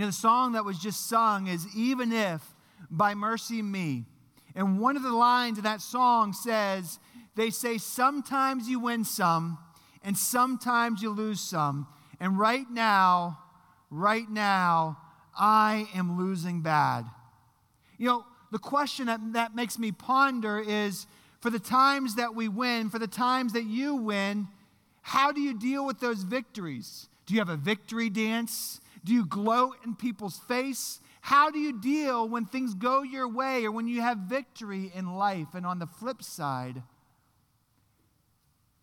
You know, the song that was just sung is Even If by MercyMe. And one of the lines in that song says, They say sometimes you win some and sometimes you lose some. And right now, right now, I am losing bad. You know, the question that, that makes me ponder is for the times that we win, for the times that you win, how do you deal with those victories? Do you have a victory dance? Do you gloat in people's face? How do you deal when things go your way or when you have victory in life? And on the flip side,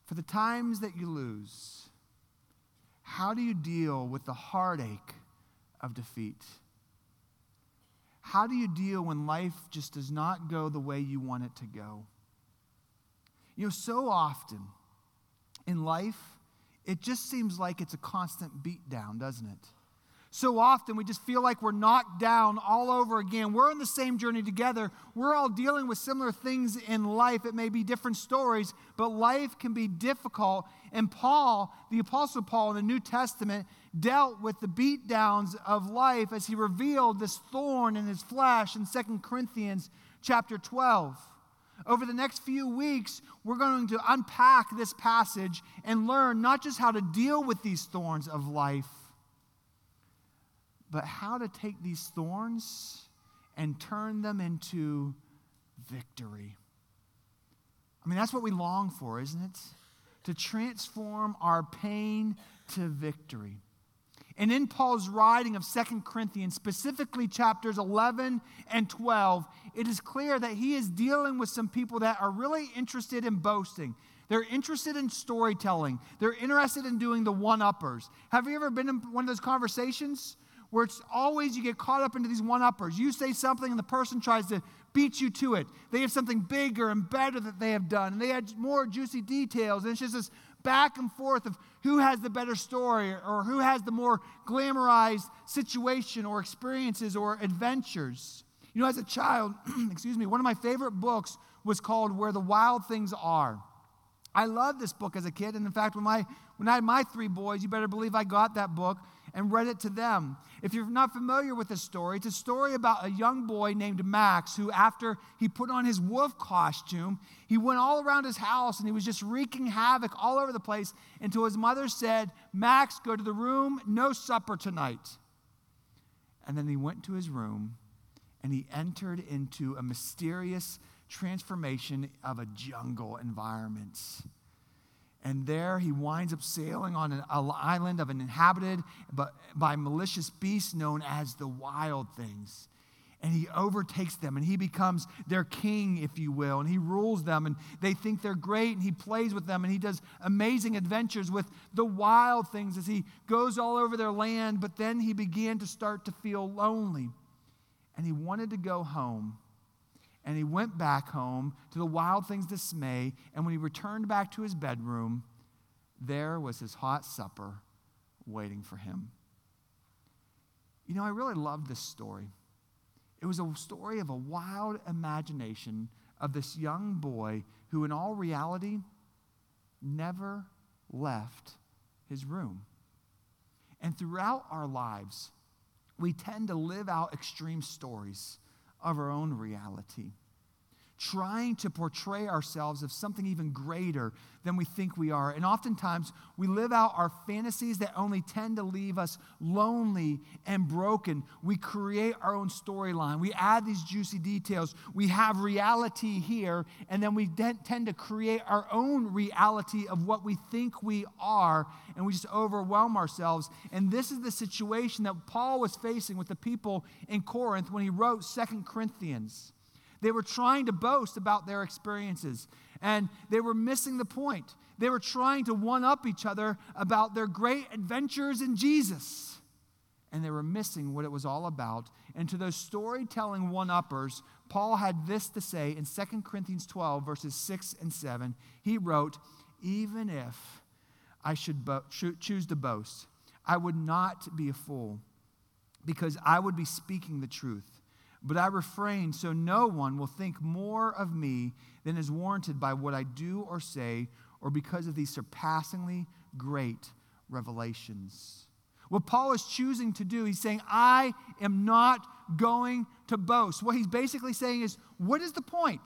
for the times that you lose, how do you deal with the heartache of defeat? How do you deal when life just does not go the way you want it to go? You know, so often in life, it just seems like it's a constant beatdown, doesn't it? So often we just feel like we're knocked down all over again. We're on the same journey together. We're all dealing with similar things in life. It may be different stories, but life can be difficult. And Paul, the Apostle Paul in the New Testament, dealt with the beatdowns of life as he revealed this thorn in his flesh in 2 Corinthians chapter 12. Over the next few weeks, we're going to unpack this passage and learn not just how to deal with these thorns of life, but how to take these thorns and turn them into victory. I mean, that's what we long for, isn't it? To transform our pain to victory. And in Paul's writing of Second Corinthians, specifically chapters 11 and 12, it is clear that he is dealing with some people that are really interested in boasting. They're interested in storytelling. They're interested in doing the one uppers. Have you ever been in one of those conversations where it's always you get caught up into these one uppers. You say something and the person tries to beat you to it. They have something bigger and better that they have done, and they had more juicy details. And it's just this back and forth of who has the better story or who has the more glamorized situation or experiences or adventures. You know, as a child, excuse me, one of my favorite books was called Where the Wild Things Are. I loved this book as a kid, and in fact, when, my, when I had my three boys, you better believe I got that book and read it to them. If you're not familiar with this story, it's a story about a young boy named Max who, after he put on his wolf costume, he went all around his house and he was just wreaking havoc all over the place until his mother said, Max, go to the room, no supper tonight. And then he went to his room and he entered into a mysterious transformation of a jungle environment. And there he winds up sailing on an island of an inhabited but by malicious beasts known as the wild things. And he overtakes them and he becomes their king, if you will, and he rules them and they think they're great and he plays with them and he does amazing adventures with the wild things as he goes all over their land. But then he began to start to feel lonely and he wanted to go home and he went back home to the wild thing's dismay. And when he returned back to his bedroom, there was his hot supper waiting for him. You know, I really love this story. It was a story of a wild imagination of this young boy who, in all reality, never left his room. And throughout our lives, we tend to live out extreme stories of our own reality, trying to portray ourselves as something even greater than we think we are. And oftentimes we live out our fantasies that only tend to leave us lonely and broken. We create our own storyline, we add these juicy details. We have reality here, and then we tend to create our own reality of what we think we are, and we just overwhelm ourselves. And this is the situation that Paul was facing with the people in Corinth when he wrote Second Corinthians. They were trying to boast about their experiences, and they were missing the point. They were trying to one up each other about their great adventures in Jesus, and they were missing what it was all about. And to those storytelling one uppers, Paul had this to say in 2 Corinthians 12, verses 6 and 7. He wrote, Even if I should bo- choose to boast, I would not be a fool, because I would be speaking the truth. But I refrain so no one will think more of me than is warranted by what I do or say, or because of these surpassingly great revelations. What Paul is choosing to do, he's saying, I am not going to boast. What he's basically saying is, what is the point?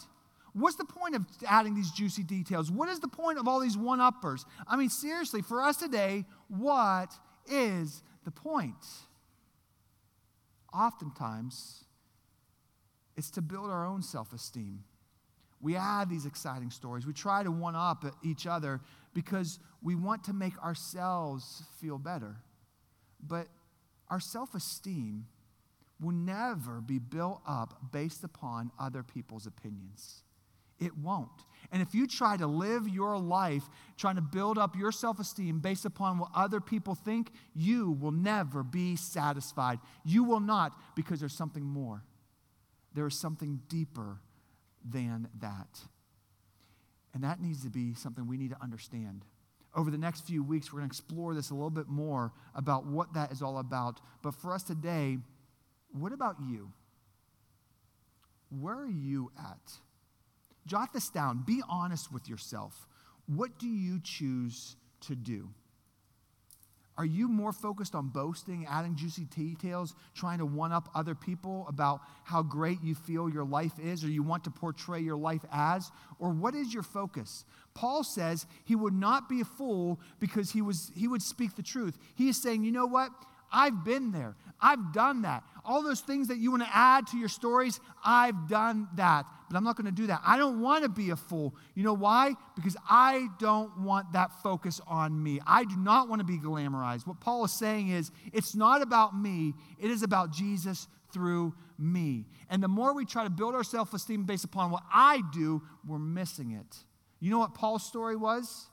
What's the point of adding these juicy details? What is the point of all these one uppers? I mean, seriously, for us today, what is the point? Oftentimes, it's to build our own self esteem. We add these exciting stories. We try to one up each other because we want to make ourselves feel better. But our self esteem will never be built up based upon other people's opinions. It won't. And if you try to live your life trying to build up your self esteem based upon what other people think, you will never be satisfied. You will not because there's something more. There is something deeper than that. And that needs to be something we need to understand. Over the next few weeks, we're going to explore this a little bit more about what that is all about. But for us today, what about you? Where are you at? Jot this down. Be honest with yourself. What do you choose to do? Are you more focused on boasting, adding juicy details, trying to one up other people about how great you feel your life is, or you want to portray your life as? Or what is your focus? Paul says he would not be a fool because he, was, he would speak the truth. He is saying, you know what? I've been there. I've done that. All those things that you want to add to your stories, I've done that. But I'm not going to do that. I don't want to be a fool. You know why? Because I don't want that focus on me. I do not want to be glamorized. What Paul is saying is, it's not about me, it is about Jesus through me. And the more we try to build our self esteem based upon what I do, we're missing it. You know what Paul's story was?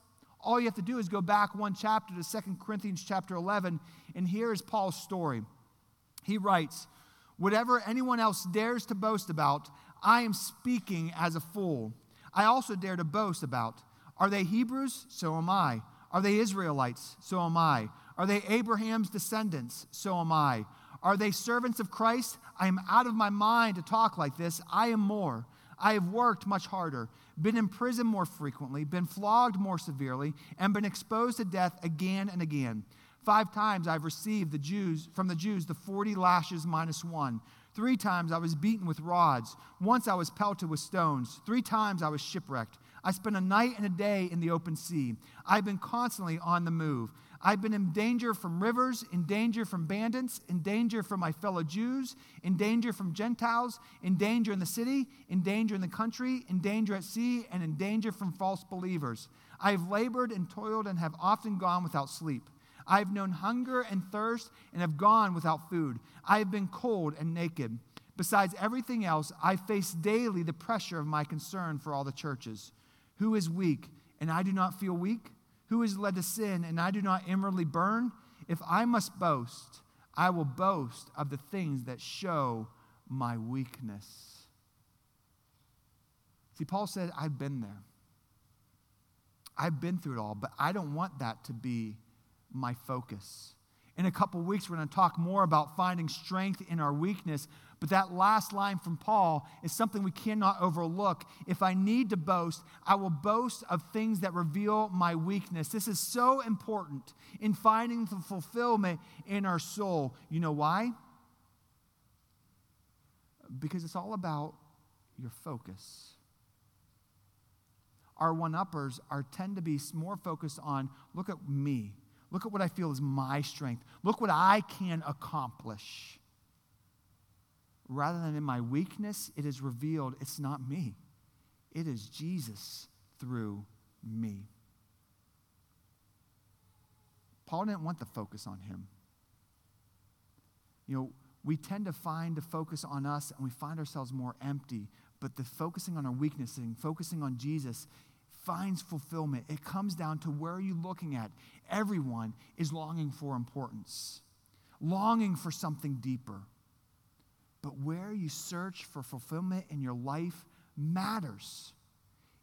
All you have to do is go back one chapter to Second Corinthians chapter 11, and here is Paul's story. He writes, Whatever anyone else dares to boast about, I am speaking as a fool. I also dare to boast about. Are they Hebrews? So am I. Are they Israelites? So am I. Are they Abraham's descendants? So am I. Are they servants of Christ? I am out of my mind to talk like this. I am more. I have worked much harder, been in prison more frequently, been flogged more severely, and been exposed to death again and again. Five times I've received the Jews from the Jews the 40 lashes minus one. Three times I was beaten with rods. Once I was pelted with stones. Three times I was shipwrecked. I spent a night and a day in the open sea. I've been constantly on the move. I've been in danger from rivers, in danger from bandits, in danger from my fellow Jews, in danger from Gentiles, in danger in the city, in danger in the country, in danger at sea, and in danger from false believers. I have labored and toiled and have often gone without sleep. I have known hunger and thirst and have gone without food. I have been cold and naked. Besides everything else, I face daily the pressure of my concern for all the churches. Who is weak, and I do not feel weak? Who is led to sin, and I do not inwardly burn? If I must boast, I will boast of the things that show my weakness. See, Paul said, I've been there. I've been through it all, but I don't want that to be my focus. In a couple weeks, we're going to talk more about finding strength in our weakness. But that last line from Paul is something we cannot overlook. If I need to boast, I will boast of things that reveal my weakness. This is so important in finding the fulfillment in our soul. You know why? Because it's all about your focus. Our one uppers are tend to be more focused on look at me Look at what I feel is my strength. Look what I can accomplish. Rather than in my weakness, it is revealed it's not me, it is Jesus through me. Paul didn't want the focus on him. You know, we tend to find the focus on us and we find ourselves more empty. But the focusing on our weakness and focusing on Jesus finds fulfillment. It comes down to where are you looking at? Everyone is longing for importance, longing for something deeper. But where you search for fulfillment in your life matters.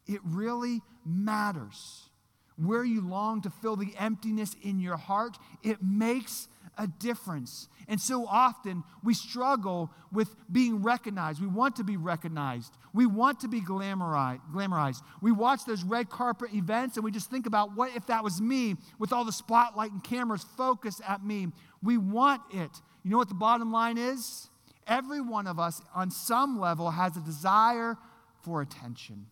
It really matters. Where you long to fill the emptiness in your heart, it makes a difference. And so often we struggle with being recognized. We want to be recognized. We want to be glamorized. We watch those red carpet events and we just think about what if that was me with all the spotlight and cameras focused at me. We want it. You know what the bottom line is? Every one of us, on some level, has a desire for attention.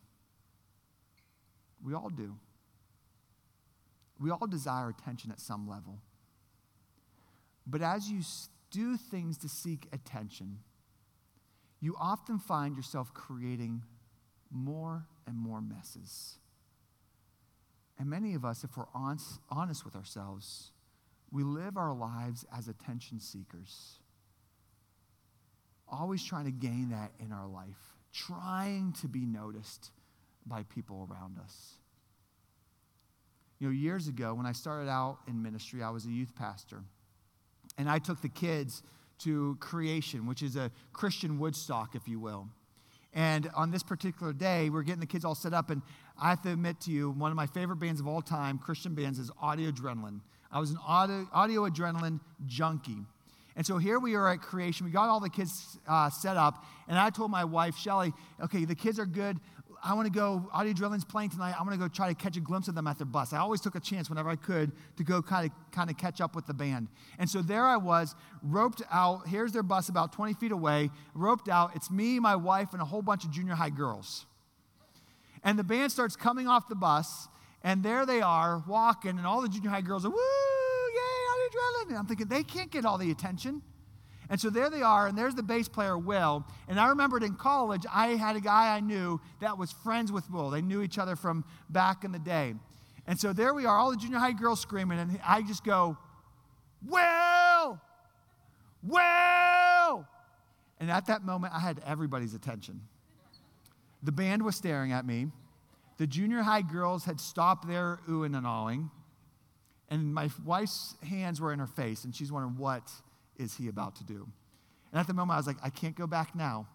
We all do. We all desire attention at some level. But as you do things to seek attention, you often find yourself creating more and more messes. And many of us, if we're honest with ourselves, we live our lives as attention seekers, always trying to gain that in our life, trying to be noticed by people around us. You know, years ago, when I started out in ministry, I was a youth pastor. And I took the kids to Creation, which is a Christian Woodstock, if you will. And on this particular day, we're getting the kids all set up. And I have to admit to you, one of my favorite bands of all time, Christian bands, is Audio Adrenaline. I was an audio, audio adrenaline junkie. And so here we are at creation. We got all the kids uh, set up, and I told my wife, Shelly, okay, the kids are good. I want to go, Audio Adrenaline's playing tonight. I'm going to go try to catch a glimpse of them at their bus. I always took a chance whenever I could to go kind of, kind of catch up with the band. And so there I was, roped out. Here's their bus about 20 feet away, roped out. It's me, my wife, and a whole bunch of junior high girls. And the band starts coming off the bus, and there they are walking, and all the junior high girls are, woo, yay, Audio Adrenaline. And I'm thinking, they can't get all the attention. And so there they are, and there's the bass player, Will. And I remembered in college, I had a guy I knew that was friends with Will. They knew each other from back in the day. And so there we are, all the junior high girls screaming, and I just go, Will! Will! And at that moment, I had everybody's attention. The band was staring at me. The junior high girls had stopped their oohing and awing. And my wife's hands were in her face, and she's wondering, what is he about to do? And at the moment, I was like, I can't go back now.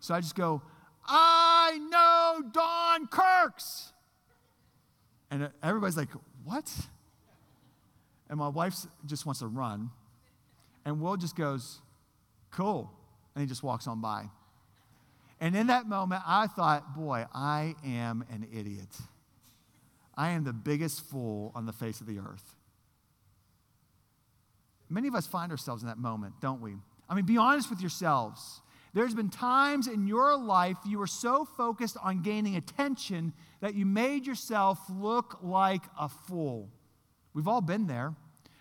So I just go, I know Don Kirks. And everybody's like, what? And my wife just wants to run. And Will just goes, cool. And he just walks on by. And in that moment, I thought, boy, I am an idiot. I am the biggest fool on the face of the earth. Many of us find ourselves in that moment, don't we? I mean, be honest with yourselves. There's been times in your life you were so focused on gaining attention that you made yourself look like a fool. We've all been there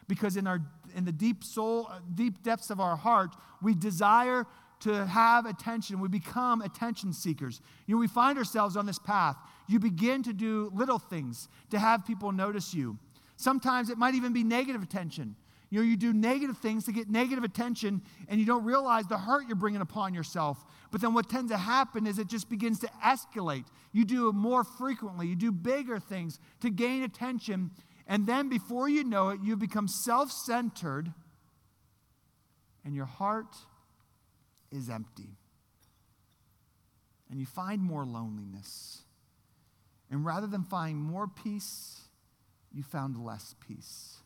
because in our in the deep soul uh, deep depths of our heart, we desire to have attention. We become attention seekers. You know, we find ourselves on this path. You begin to do little things to have people notice you. Sometimes it might even be negative attention. You know, you do negative things to get negative attention and you don't realize the hurt you're bringing upon yourself. But then what tends to happen is it just begins to escalate. You do it more frequently, you do bigger things to gain attention. And then before you know it, you become self centered and your heart is empty. And you find more loneliness. And rather than find more peace, you found less peace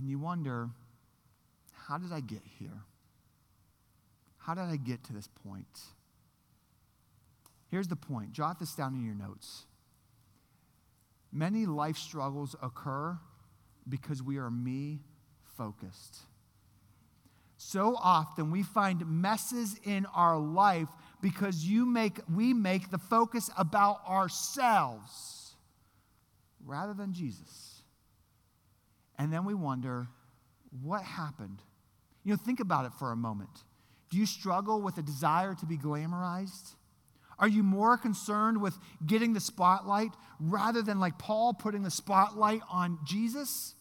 and you wonder, how did I get here? How did I get to this point? Here's the point jot this down in your notes. Many life struggles occur because we are me focused. So often we find messes in our life because you make, we make the focus about ourselves rather than Jesus. And then we wonder, what happened? You know, think about it for a moment. Do you struggle with a desire to be glamorized? Are you more concerned with getting the spotlight rather than like Paul putting the spotlight on Jesus?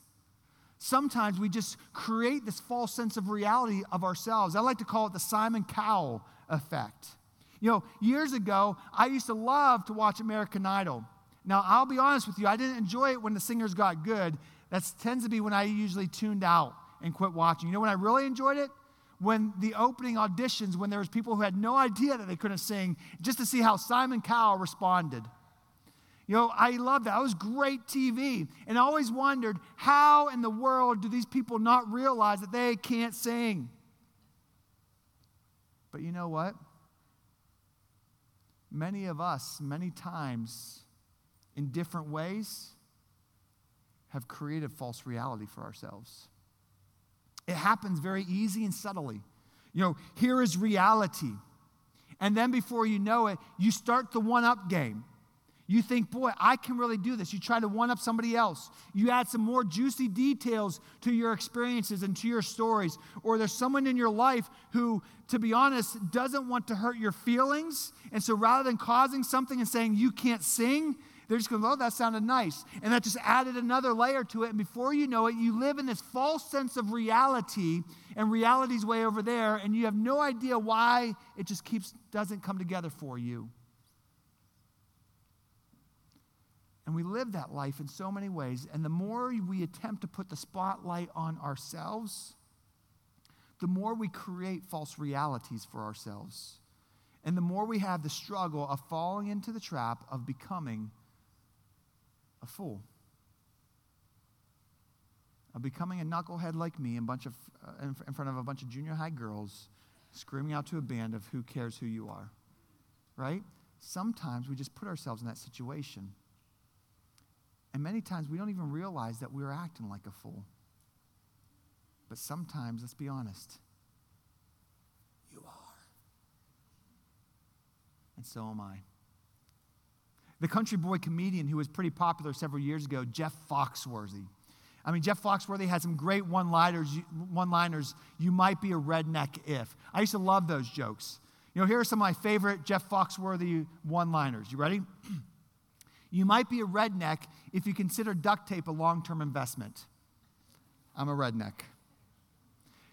Sometimes we just create this false sense of reality of ourselves. I like to call it the Simon Cowell effect. You know, years ago, I used to love to watch American Idol. Now, I'll be honest with you, I didn't enjoy it when the singers got good. That tends to be when I usually tuned out and quit watching. You know when I really enjoyed it? When the opening auditions, when there was people who had no idea that they couldn't sing, just to see how Simon Cowell responded. You know, I love that. It was great TV. And I always wondered, how in the world do these people not realize that they can't sing? But you know what? Many of us, many times, in different ways, have created false reality for ourselves. It happens very easy and subtly. You know, here is reality. And then before you know it, you start the one up game. You think, boy, I can really do this. You try to one up somebody else. You add some more juicy details to your experiences and to your stories. Or there's someone in your life who, to be honest, doesn't want to hurt your feelings. And so rather than causing something and saying, you can't sing, they're just going, oh, that sounded nice. And that just added another layer to it. And before you know it, you live in this false sense of reality, and reality's way over there, and you have no idea why it just keeps doesn't come together for you. And we live that life in so many ways. And the more we attempt to put the spotlight on ourselves, the more we create false realities for ourselves. And the more we have the struggle of falling into the trap of becoming a fool. Of becoming a knucklehead like me in, bunch of, uh, in front of a bunch of junior high girls screaming out to a band of who cares who you are. Right? Sometimes we just put ourselves in that situation. And many times we don't even realize that we're acting like a fool. But sometimes, let's be honest, you are. And so am I. The country boy comedian who was pretty popular several years ago, Jeff Foxworthy. I mean, Jeff Foxworthy had some great one liners. One liners. You might be a redneck if. I used to love those jokes. You know, here are some of my favorite Jeff Foxworthy one liners. You ready? You might be a redneck if you consider duct tape a long term investment. I'm a redneck.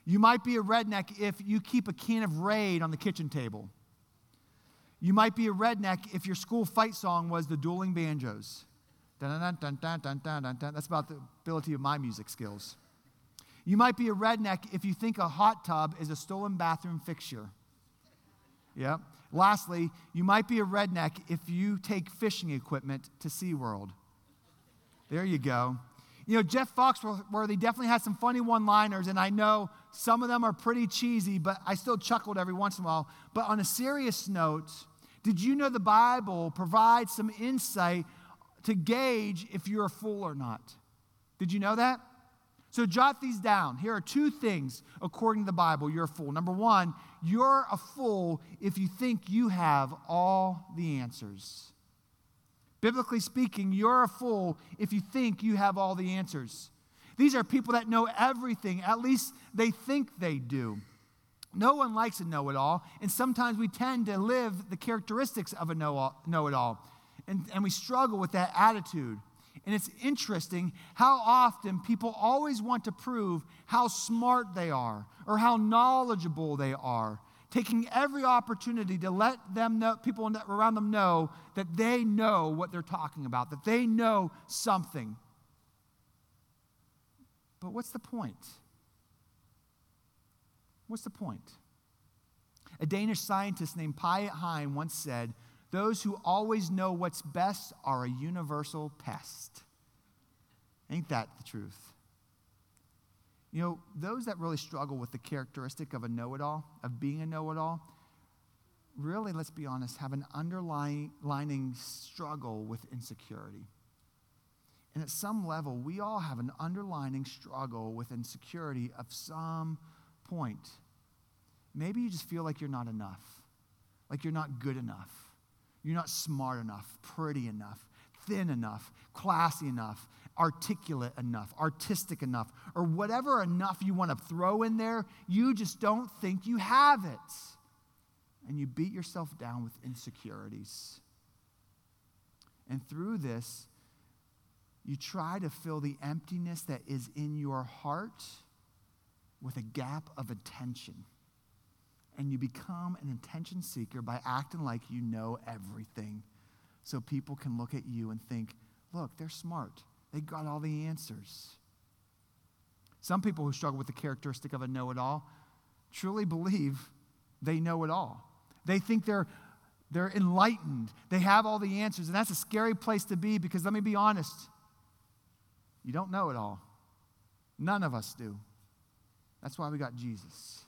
You might be a redneck if you keep a can of Raid on the kitchen table. You might be a redneck if your school fight song was the dueling banjos. That's about the ability of my music skills. You might be a redneck if you think a hot tub is a stolen bathroom fixture. Yep. Lastly, you might be a redneck if you take fishing equipment to SeaWorld. There you go. You know, Jeff Foxworthy definitely has some funny one liners, and I know some of them are pretty cheesy, but I still chuckled every once in a while. But on a serious note, did you know the Bible provides some insight to gauge if you're a fool or not? Did you know that? So jot these down. Here are two things according to the Bible you're a fool. Number one, you're a fool if you think you have all the answers. Biblically speaking, you're a fool if you think you have all the answers. These are people that know everything, at least they think they do. No one likes a know it all, and sometimes we tend to live the characteristics of a know it all, and, and we struggle with that attitude. And it's interesting how often people always want to prove how smart they are or how knowledgeable they are, taking every opportunity to let them know, people around them know that they know what they're talking about, that they know something. But what's the point? What's the point? A Danish scientist named Piet Hein once said, those who always know what's best are a universal pest. Ain't that the truth? You know, those that really struggle with the characteristic of a know it all, of being a know it all, really, let's be honest, have an underlying struggle with insecurity. And at some level, we all have an underlining struggle with insecurity of some point. Maybe you just feel like you're not enough, like you're not good enough you're not smart enough, pretty enough, thin enough, classy enough, articulate enough, artistic enough, or whatever enough you want to throw in there. You just don't think you have it. And you beat yourself down with insecurities. And through this, you try to fill the emptiness that is in your heart with a gap of attention and you become an attention seeker by acting like you know everything. So people can look at you and think, look, they're smart. They got all the answers. Some people who struggle with the characteristic of a know it all truly believe they know it all. They think they're, they're enlightened, they have all the answers. And that's a scary place to be because let me be honest you don't know it all. None of us do. That's why we got Jesus.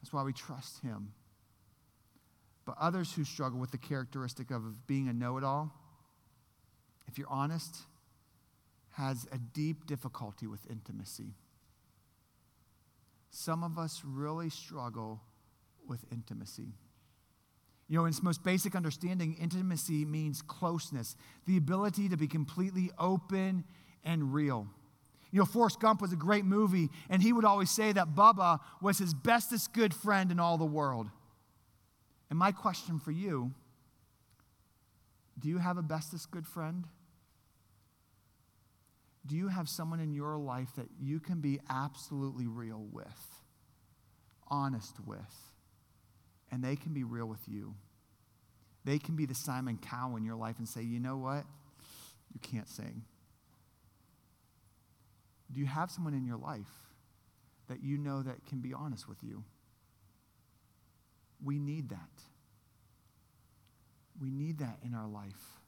That's why we trust Him. But others who struggle with the characteristic of being a know it all, if you're honest, has a deep difficulty with intimacy. some of us really struggle with intimacy. You know, in its most basic understanding, intimacy means closeness, the ability to be completely open and real. You know, Forrest Gump was a great movie, and he would always say that Bubba was his bestest good friend in all the world. And my question for you do you have a bestest good friend? Do you have someone in your life that you can be absolutely real with, honest with, and they can be real with you? They can be the Simon Cow in your life and say, you know what? You can't sing. Do you have someone in your life that you know that can be honest with you? We need that. We need that in our life.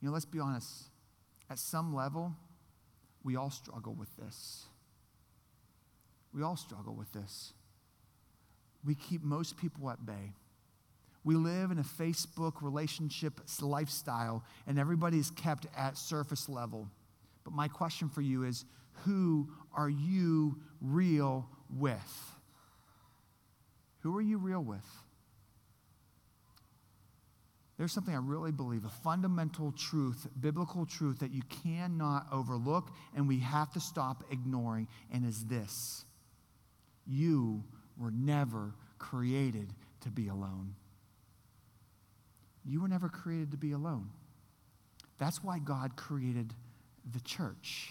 You know, let's be honest. At some level, we all struggle with this. We all struggle with this. We keep most people at bay. We live in a Facebook relationship lifestyle, and everybody is kept at surface level. But my question for you is who are you real with? Who are you real with? There's something I really believe, a fundamental truth, biblical truth that you cannot overlook and we have to stop ignoring, and is this you were never created to be alone. You were never created to be alone. That's why God created the church.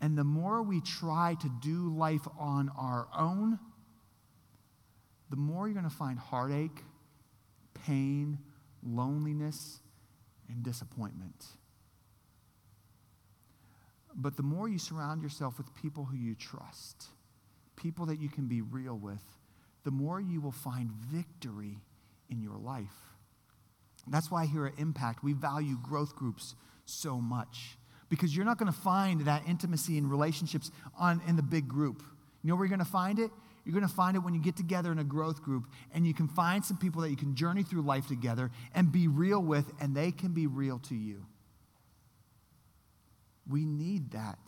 And the more we try to do life on our own, the more you're going to find heartache, pain, loneliness, and disappointment. But the more you surround yourself with people who you trust, people that you can be real with, the more you will find victory in your life. That's why here at Impact, we value growth groups so much because you're not going to find that intimacy in relationships on, in the big group. You know where you're going to find it? You're going to find it when you get together in a growth group and you can find some people that you can journey through life together and be real with, and they can be real to you. We need that.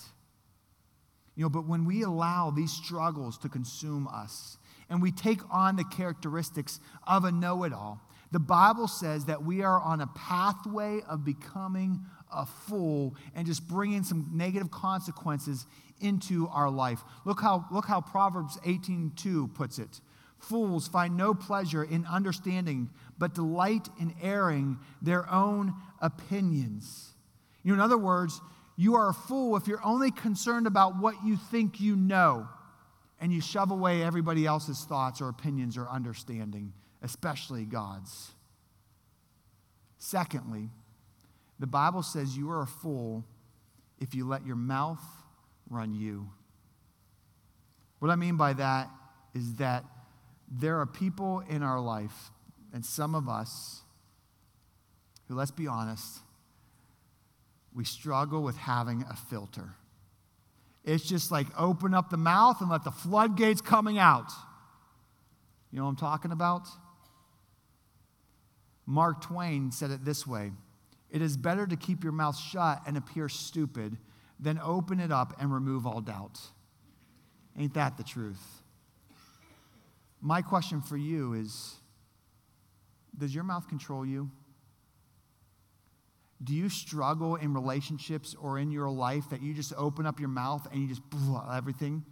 You know, but when we allow these struggles to consume us and we take on the characteristics of a know it all, the Bible says that we are on a pathway of becoming a fool and just bringing some negative consequences into our life. Look how, look how Proverbs 18:2 puts it. Fools find no pleasure in understanding, but delight in airing their own opinions. You know, in other words, you are a fool if you're only concerned about what you think you know and you shove away everybody else's thoughts or opinions or understanding especially God's. Secondly, the Bible says you are a fool if you let your mouth run you. What I mean by that is that there are people in our life, and some of us, who, let's be honest, we struggle with having a filter. It's just like open up the mouth and let the floodgates coming out. You know what I'm talking about? Mark Twain said it this way It is better to keep your mouth shut and appear stupid than open it up and remove all doubt. Ain't that the truth? My question for you is Does your mouth control you? Do you struggle in relationships or in your life that you just open up your mouth and you just blah, everything?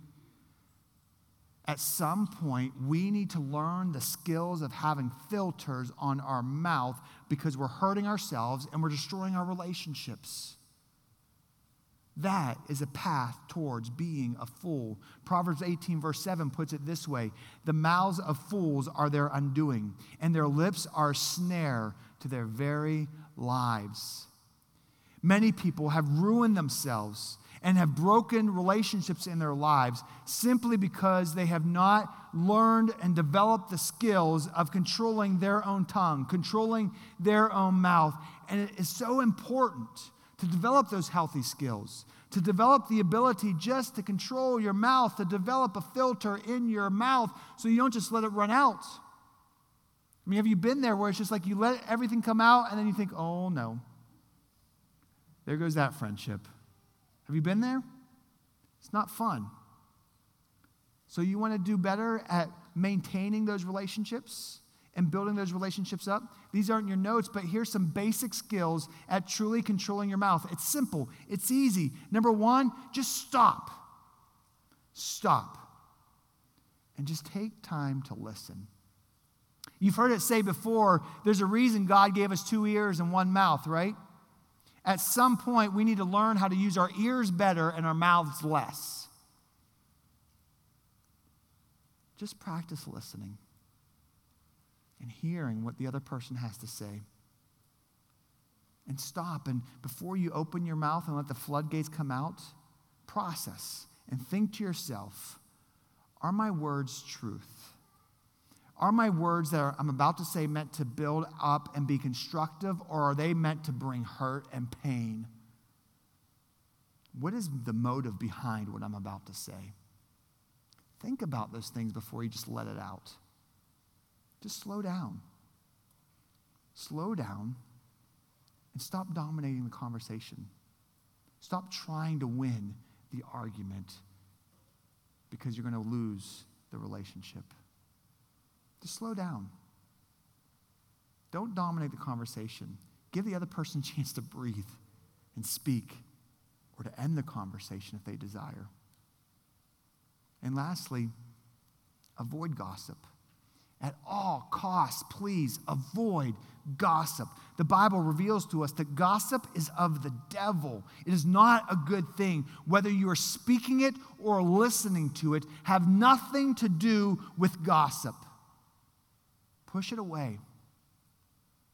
At some point, we need to learn the skills of having filters on our mouth because we're hurting ourselves and we're destroying our relationships. That is a path towards being a fool. Proverbs 18, verse 7 puts it this way The mouths of fools are their undoing, and their lips are a snare to their very lives. Many people have ruined themselves and have broken relationships in their lives simply because they have not learned and developed the skills of controlling their own tongue, controlling their own mouth. And it is so important to develop those healthy skills, to develop the ability just to control your mouth, to develop a filter in your mouth so you don't just let it run out. I mean, have you been there where it's just like you let everything come out and then you think, oh no, there goes that friendship. Have you been there? It's not fun. So, you want to do better at maintaining those relationships and building those relationships up? These aren't your notes, but here's some basic skills at truly controlling your mouth. It's simple, it's easy. Number one, just stop. Stop. And just take time to listen. You've heard it say before there's a reason God gave us two ears and one mouth, right? At some point, we need to learn how to use our ears better and our mouths less. Just practice listening and hearing what the other person has to say. And stop. And before you open your mouth and let the floodgates come out, process and think to yourself are my words truth? Are my words that I'm about to say meant to build up and be constructive, or are they meant to bring hurt and pain? What is the motive behind what I'm about to say? Think about those things before you just let it out. Just slow down. Slow down and stop dominating the conversation. Stop trying to win the argument because you're going to lose the relationship. Just slow down. Don't dominate the conversation. Give the other person a chance to breathe and speak or to end the conversation if they desire. And lastly, avoid gossip. At all costs, please avoid gossip. The Bible reveals to us that gossip is of the devil. It is not a good thing. Whether you are speaking it or listening to it, have nothing to do with gossip. Push it away.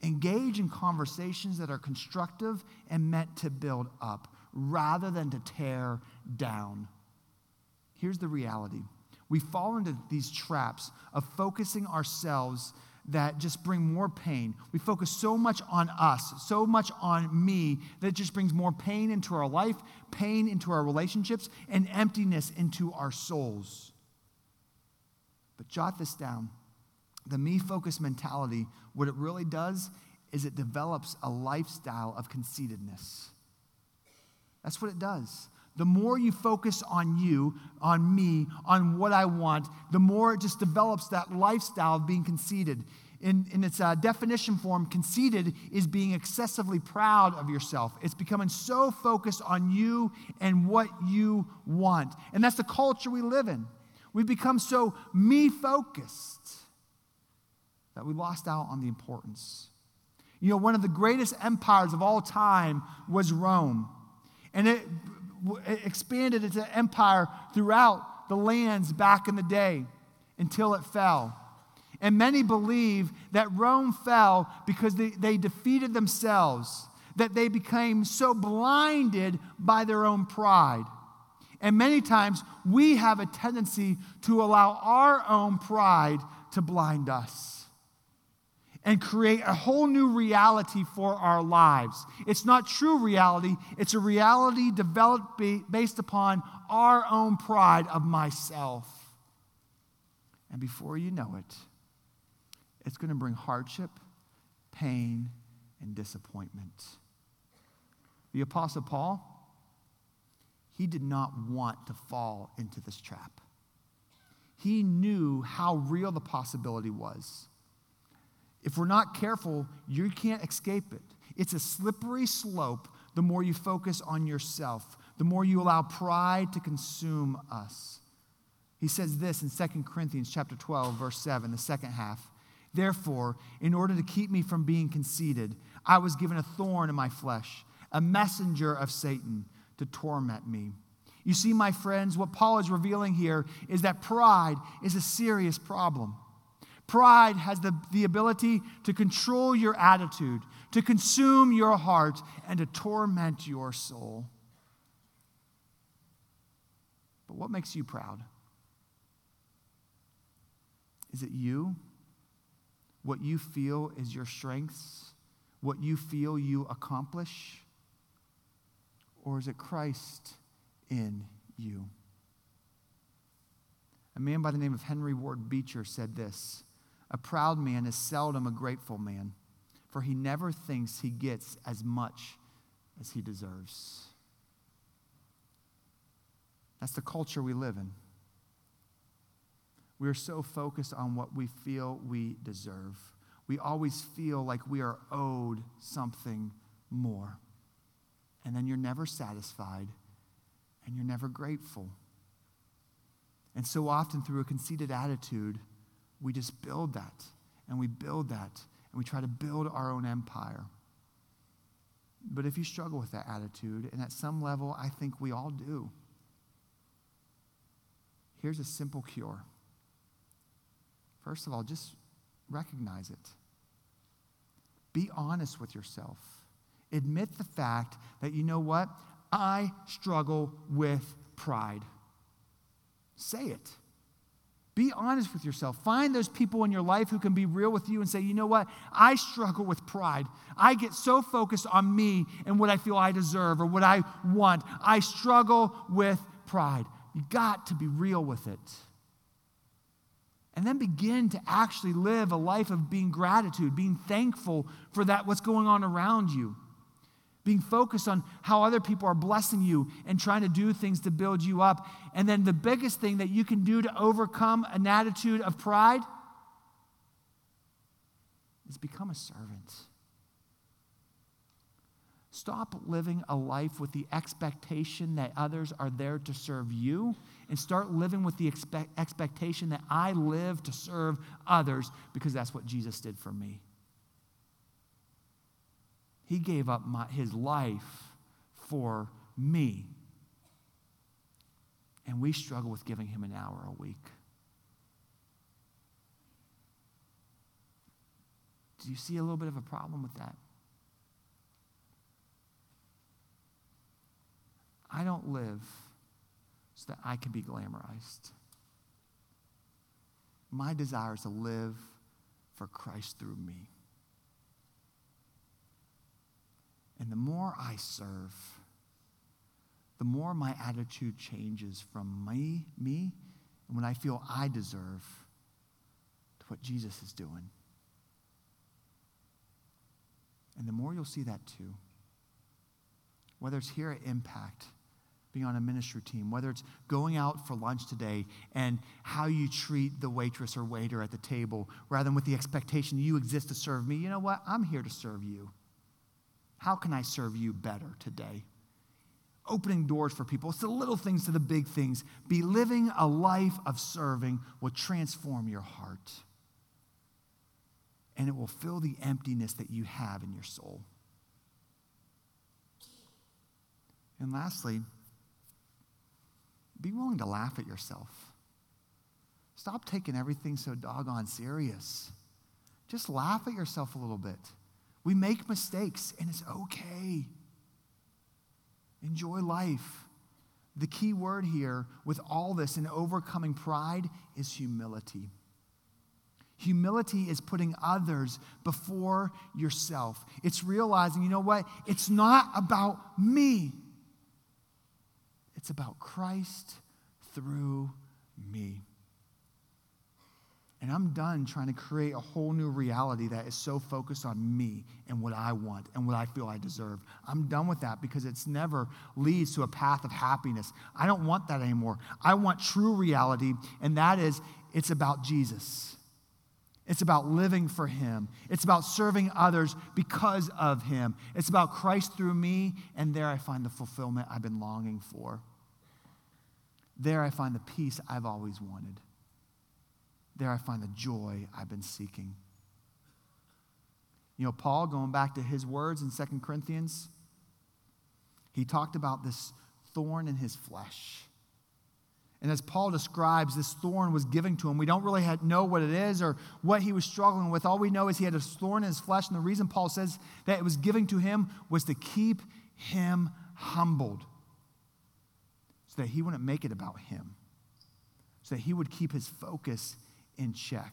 Engage in conversations that are constructive and meant to build up rather than to tear down. Here's the reality we fall into these traps of focusing ourselves that just bring more pain. We focus so much on us, so much on me, that it just brings more pain into our life, pain into our relationships, and emptiness into our souls. But jot this down the me focused mentality, what it really does is it develops a lifestyle of conceitedness. That's what it does. The more you focus on you, on me, on what I want, the more it just develops that lifestyle of being conceited. In, in its uh, definition form, conceited is being excessively proud of yourself. It's becoming so focused on you and what you want. And that's the culture we live in. We've become so me focused that we lost out on the importance. You know, one of the greatest empires of all time was Rome. And it expanded its empire throughout the lands back in the day until it fell. And many believe that Rome fell because they, they defeated themselves, that they became so blinded by their own pride. And many times we have a tendency to allow our own pride to blind us and create a whole new reality for our lives. It's not true reality, it's a reality developed based upon our own pride of myself. And before you know it, it's going to bring hardship, pain, and disappointment. The Apostle Paul, he did not want to fall into this trap. He knew how real the possibility was. If we're not careful, you can't escape it. It's a slippery slope the more you focus on yourself, the more you allow pride to consume us. He says this in 2 Corinthians chapter 12 verse 7, the second half. Therefore, in order to keep me from being conceited, I was given a thorn in my flesh, a messenger of Satan to torment me. You see, my friends, what Paul is revealing here is that pride is a serious problem. Pride has the, the ability to control your attitude, to consume your heart, and to torment your soul. But what makes you proud? Is it you? What you feel is your strengths? What you feel you accomplish? Or is it Christ in you? A man by the name of Henry Ward Beecher said this a proud man is seldom a grateful man, for he never thinks he gets as much as he deserves. That's the culture we live in. we're so focused on what we feel we deserve. We always feel like we are owed something more. And then you're never satisfied and you're never grateful. And so often, through a conceited attitude, we just build that and we build that and we try to build our own empire. But if you struggle with that attitude, and at some level, I think we all do, here's a simple cure. First of all, just recognize it. Be honest with yourself. Admit the fact that, you know what? I struggle with pride. Say it. Be honest with yourself. Find those people in your life who can be real with you and say, you know what? I struggle with pride. I get so focused on me and what I feel I deserve or what I want. I struggle with pride. You got to be real with it. And then begin to actually live a life of being gratitude, being thankful for that what's going on around you being focused on how other people are blessing you and trying to do things to build you up. And then the biggest thing that you can do to overcome an attitude of pride is become a servant. Stop living a life with the expectation that others are there to serve you and start living with the expect- expectation that I live to serve others because that's what Jesus did for me. He gave up my, his life for me. And we struggle with giving him an hour a week. Do you see a little bit of a problem with that? I don't live so that I can be glamorized. My desire is to live for Christ through me. And the more I serve, the more my attitude changes from me, me, and when I feel I deserve, to what Jesus is doing. And the more you'll see that too. Whether it's here at Impact, being on a ministry team, whether it's going out for lunch today and how you treat the waitress or waiter at the table, rather than with the expectation you exist to serve me, you know what? I'm here to serve you. How can I serve you better today? Opening doors for people. It's the little things to the big things. Be living a life of serving will transform your heart. And it will fill the emptiness that you have in your soul. And lastly, be willing to laugh at yourself. Stop taking everything so doggone serious. Just laugh at yourself a little bit. We make mistakes, and it's okay. Enjoy life. The key word here with all this and overcoming pride is humility. Humility is putting others before yourself. It's realizing, you know what? It's not about me, it's about Christ through me. And I'm done trying to create a whole new reality that is so focused on me and what I want and what I feel I deserve. I'm done with that because it's never leads to a path of happiness. I don't want that anymore. I want true reality, and that is it's about Jesus. It's about living for Him. It's about serving others because of Him. It's about Christ through me, and there I find the fulfillment I've been longing for. There I find the peace I've always wanted. There I find the joy I've been seeking. You know, Paul, going back to his words in Second Corinthians, he talked about this thorn in his flesh. And as Paul describes, this thorn was given to him. We don't really know what it is or what he was struggling with. All we know is he had a thorn in his flesh. And the reason Paul says that it was given to him was to keep him humbled so that he wouldn't make it about him, so that he would keep his focus in check.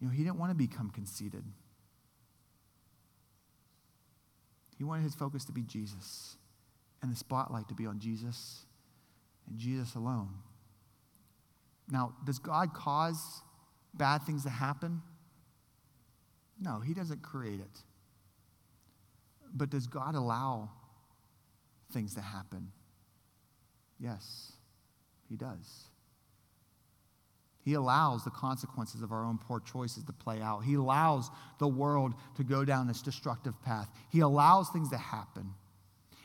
You know, he didn't want to become conceited. He wanted his focus to be Jesus and the spotlight to be on Jesus and Jesus alone. Now, does God cause bad things to happen? No, he doesn't create it. But does God allow things to happen? Yes, he does. He allows the consequences of our own poor choices to play out. He allows the world to go down this destructive path. He allows things to happen.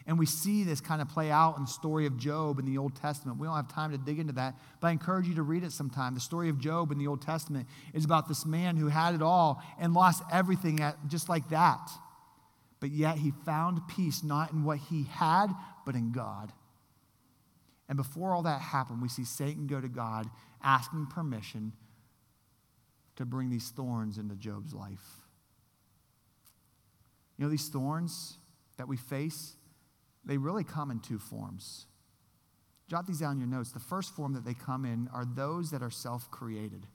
And we see this kind of play out in the story of Job in the Old Testament. We don't have time to dig into that, but I encourage you to read it sometime. The story of Job in the Old Testament is about this man who had it all and lost everything at, just like that. But yet he found peace not in what he had, but in God. And before all that happened, we see Satan go to God asking permission to bring these thorns into Job's life. You know, these thorns that we face, they really come in two forms. Jot these down in your notes. The first form that they come in are those that are self created.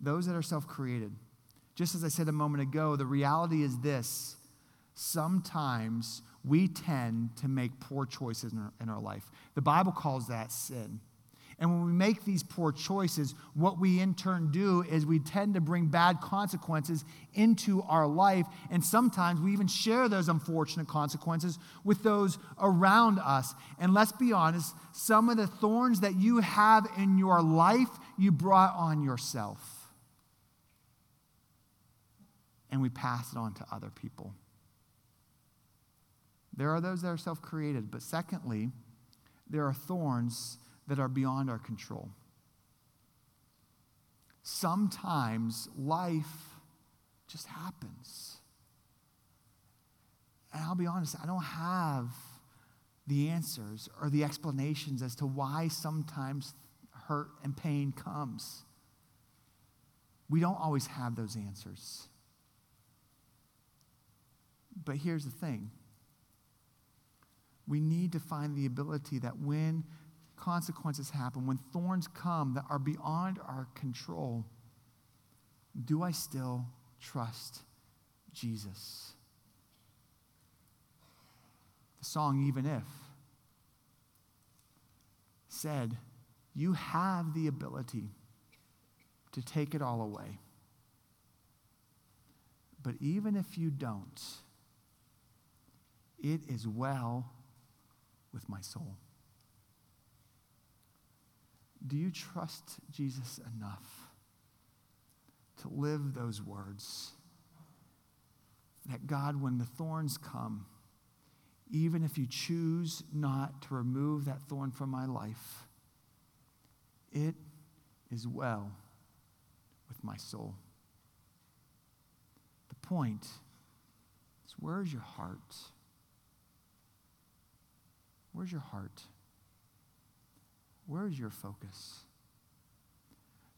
Those that are self created. Just as I said a moment ago, the reality is this sometimes we tend to make poor choices in our, in our life. The Bible calls that sin. And when we make these poor choices, what we in turn do is we tend to bring bad consequences into our life. And sometimes we even share those unfortunate consequences with those around us. And let's be honest, some of the thorns that you have in your life, you brought on yourself. And we pass it on to other people. There are those that are self created. But secondly, there are thorns that are beyond our control. Sometimes life just happens. And I'll be honest, I don't have the answers or the explanations as to why sometimes hurt and pain comes. We don't always have those answers. But here's the thing we need to find the ability that when consequences happen, when thorns come that are beyond our control, do I still trust Jesus? The song, Even If, said, You have the ability to take it all away. But even if you don't, it is well with my soul. Do you trust Jesus enough to live those words? That God, when the thorns come, even if you choose not to remove that thorn from my life, it is well with my soul. The point is where's your heart? Where's your heart? Where is your focus?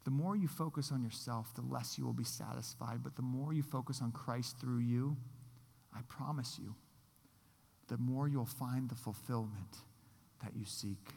The more you focus on yourself, the less you will be satisfied. But the more you focus on Christ through you, I promise you, the more you'll find the fulfillment that you seek.